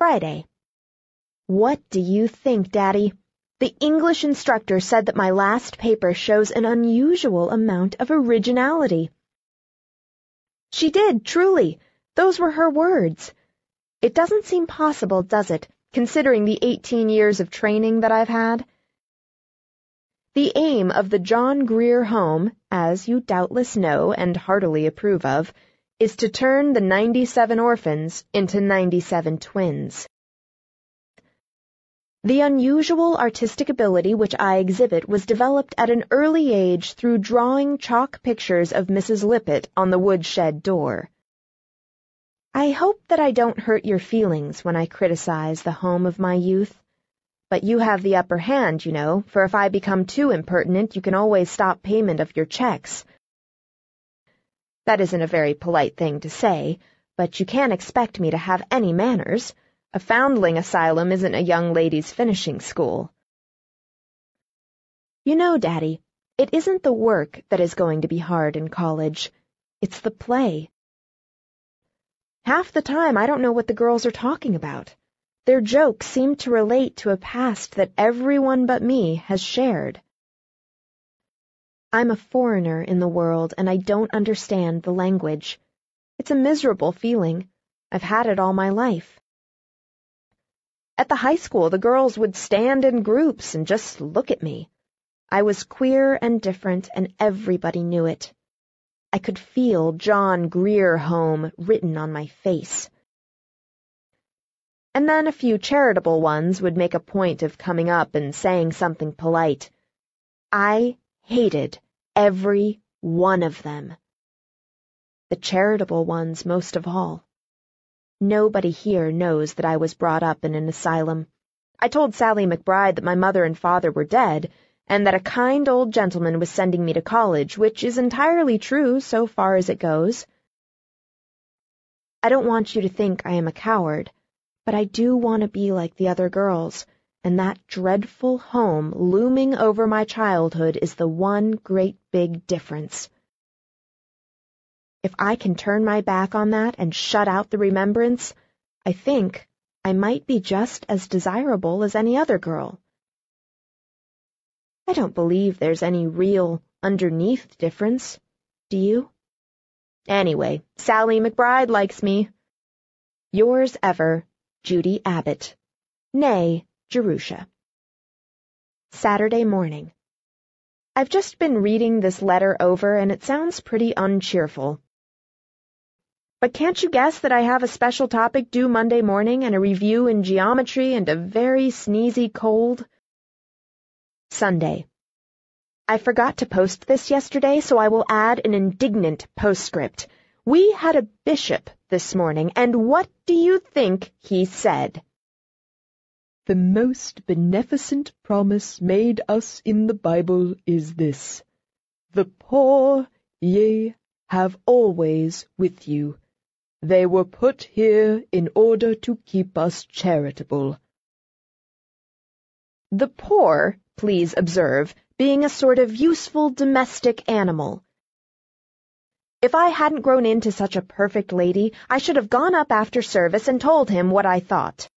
Friday. What do you think, Daddy? The English instructor said that my last paper shows an unusual amount of originality. She did, truly. Those were her words. It doesn't seem possible, does it, considering the 18 years of training that I've had? The aim of the John Grier Home, as you doubtless know and heartily approve of, is to turn the 97 orphans into 97 twins. The unusual artistic ability which I exhibit was developed at an early age through drawing chalk pictures of Mrs. Lippett on the woodshed door. I hope that I don't hurt your feelings when I criticize the home of my youth. But you have the upper hand, you know, for if I become too impertinent, you can always stop payment of your checks. That isn't a very polite thing to say, but you can't expect me to have any manners. A foundling asylum isn't a young ladies' finishing school. You know, Daddy, it isn't the work that is going to be hard in college. It's the play. Half the time I don't know what the girls are talking about. Their jokes seem to relate to a past that everyone but me has shared. I'm a foreigner in the world and I don't understand the language. It's a miserable feeling. I've had it all my life. At the high school, the girls would stand in groups and just look at me. I was queer and different, and everybody knew it. I could feel John Grier Home written on my face. And then a few charitable ones would make a point of coming up and saying something polite. I hated every one of them. The charitable ones most of all. Nobody here knows that I was brought up in an asylum. I told Sally McBride that my mother and father were dead, and that a kind old gentleman was sending me to college, which is entirely true so far as it goes. I don't want you to think I am a coward but I do want to be like the other girls, and that dreadful home looming over my childhood is the one great big difference. If I can turn my back on that and shut out the remembrance, I think I might be just as desirable as any other girl. I don't believe there's any real, underneath difference. Do you? Anyway, Sally McBride likes me. Yours ever, Judy Abbott. Née, Jerusha. Saturday morning. I've just been reading this letter over and it sounds pretty uncheerful. But can't you guess that I have a special topic due Monday morning and a review in geometry and a very sneezy cold? Sunday. I forgot to post this yesterday, so I will add an indignant postscript. We had a bishop this morning, and what do you think he said? The most beneficent promise made us in the Bible is this The poor ye have always with you. They were put here in order to keep us charitable. The poor, please observe, being a sort of useful domestic animal. If I hadn't grown into such a perfect lady, I should have gone up after service and told him what I thought.